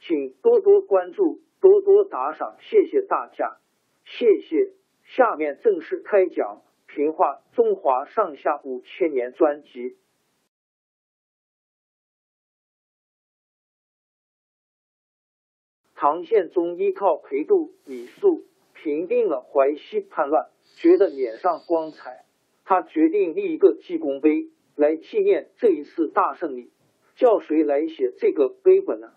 请多多关注，多多打赏，谢谢大家，谢谢。下面正式开讲《评话中华上下五千年》专辑。唐宪宗依靠裴度、李肃平定了淮西叛乱，觉得脸上光彩，他决定立一个记功碑来纪念这一次大胜利。叫谁来写这个碑本呢？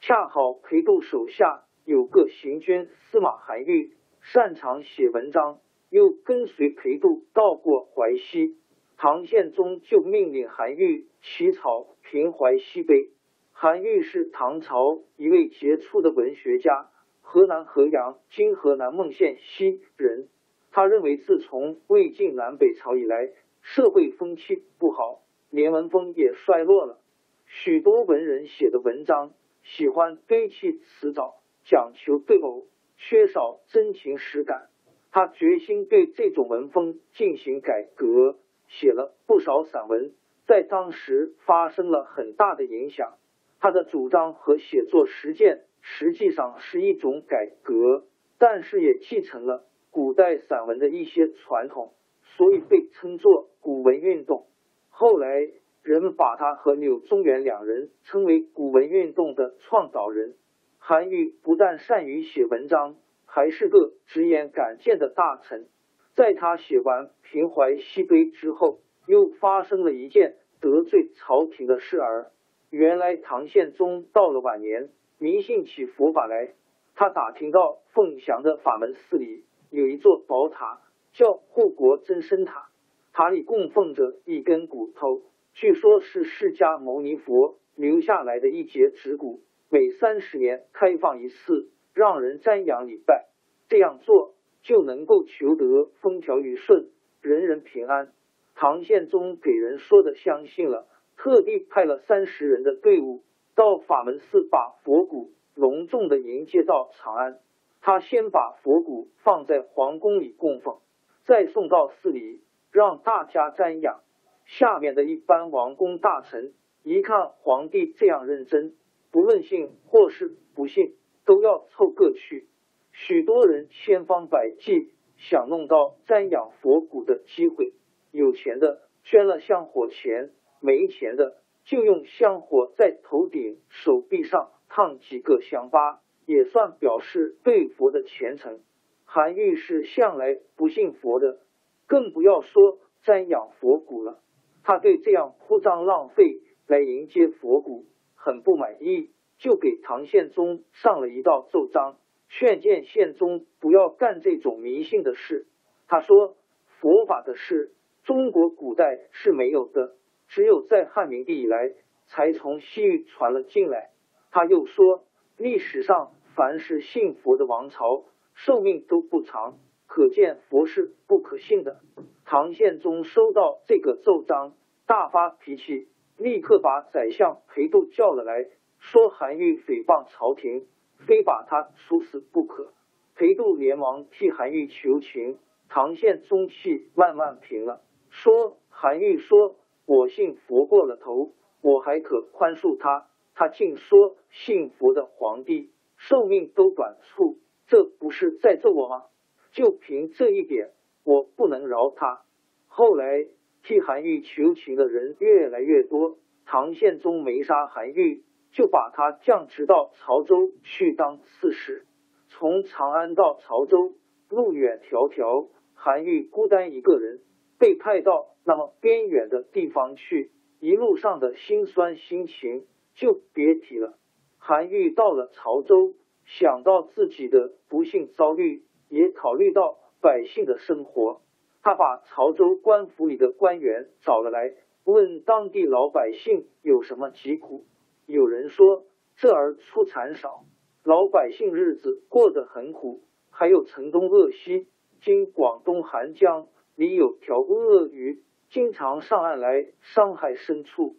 恰好裴度手下有个行军司马韩愈，擅长写文章，又跟随裴度到过淮西。唐宪宗就命令韩愈起草平淮西碑。韩愈是唐朝一位杰出的文学家，河南河阳（今河南孟县西）人。他认为，自从魏晋南北朝以来，社会风气不好，连文风也衰落了。许多文人写的文章。喜欢堆砌辞藻，讲求对偶，缺少真情实感。他决心对这种文风进行改革，写了不少散文，在当时发生了很大的影响。他的主张和写作实践实际上是一种改革，但是也继承了古代散文的一些传统，所以被称作古文运动。后来。人们把他和柳宗元两人称为古文运动的创造人。韩愈不但善于写文章，还是个直言敢谏的大臣。在他写完平淮西碑之后，又发生了一件得罪朝廷的事儿。原来唐宪宗到了晚年，迷信起佛法来。他打听到凤翔的法门寺里有一座宝塔，叫护国真身塔，塔里供奉着一根骨头。据说，是释迦牟尼佛留下来的一节指骨，每三十年开放一次，让人瞻仰礼拜。这样做就能够求得风调雨顺，人人平安。唐宪宗给人说的相信了，特地派了三十人的队伍到法门寺，把佛骨隆重的迎接到长安。他先把佛骨放在皇宫里供奉，再送到寺里让大家瞻仰。下面的一般王公大臣一看皇帝这样认真，不论信或是不信，都要凑个去。许多人千方百计想弄到瞻仰佛骨的机会，有钱的捐了香火钱，没钱的就用香火在头顶、手臂上烫几个香疤，也算表示对佛的虔诚。韩愈是向来不信佛的，更不要说瞻仰佛骨了。他对这样铺张浪费来迎接佛骨很不满意，就给唐宪宗上了一道奏章，劝谏宪宗不要干这种迷信的事。他说：“佛法的事，中国古代是没有的，只有在汉明帝以来才从西域传了进来。”他又说：“历史上凡是信佛的王朝，寿命都不长。”可见佛是不可信的。唐宪宗收到这个奏章，大发脾气，立刻把宰相裴度叫了来说：“韩愈诽谤朝廷，非把他处死不可。”裴度连忙替韩愈求情，唐宪宗气慢慢平了，说：“韩愈说我信佛过了头，我还可宽恕他。他竟说信佛的皇帝寿命都短促，这不是在咒我吗？就凭这一点，我不能饶他。”后来替韩愈求情的人越来越多，唐宪宗没杀韩愈，就把他降职到潮州去当刺史。从长安到潮州，路远迢迢，韩愈孤单一个人，被派到那么边远的地方去，一路上的辛酸心情就别提了。韩愈到了潮州，想到自己的不幸遭遇，也考虑到百姓的生活。他把潮州官府里的官员找了来，问当地老百姓有什么疾苦。有人说这儿出产少，老百姓日子过得很苦。还有城东鄂西，经广东韩江里有条鳄鱼，经常上岸来伤害牲畜，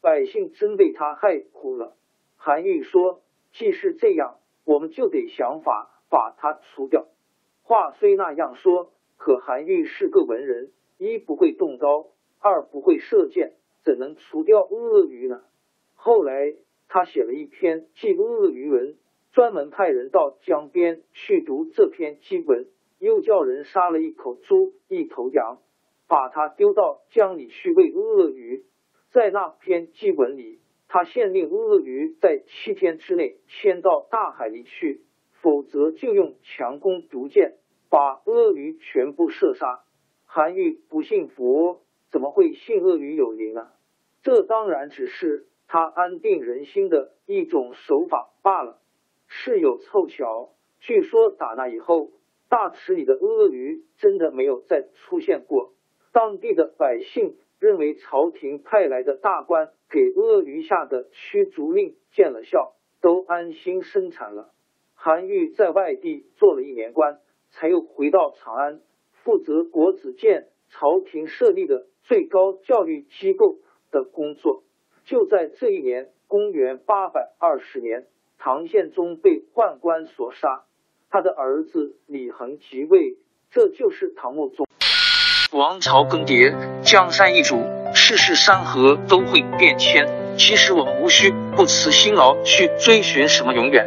百姓真被他害苦了。韩愈说：“既是这样，我们就得想法把它除掉。”话虽那样说。可韩愈是个文人，一不会动刀，二不会射箭，怎能除掉鳄鱼呢？后来他写了一篇记鳄鱼文，专门派人到江边去读这篇记文，又叫人杀了一口猪、一头羊，把它丢到江里去喂鳄鱼。在那篇记文里，他限令鳄鱼在七天之内迁到大海里去，否则就用强弓毒箭。把鳄鱼全部射杀。韩愈不信佛，怎么会信鳄鱼有灵呢？这当然只是他安定人心的一种手法罢了。事有凑巧，据说打那以后，大池里的鳄鱼真的没有再出现过。当地的百姓认为朝廷派来的大官给鳄鱼下的驱逐令见了效，都安心生产了。韩愈在外地做了一年官。才又回到长安，负责国子监朝廷设立的最高教育机构的工作。就在这一年，公元八百二十年，唐宪宗被宦官所杀，他的儿子李恒即位，这就是唐穆宗。王朝更迭，江山易主，世事山河都会变迁。其实我们无需不辞辛劳去追寻什么永远，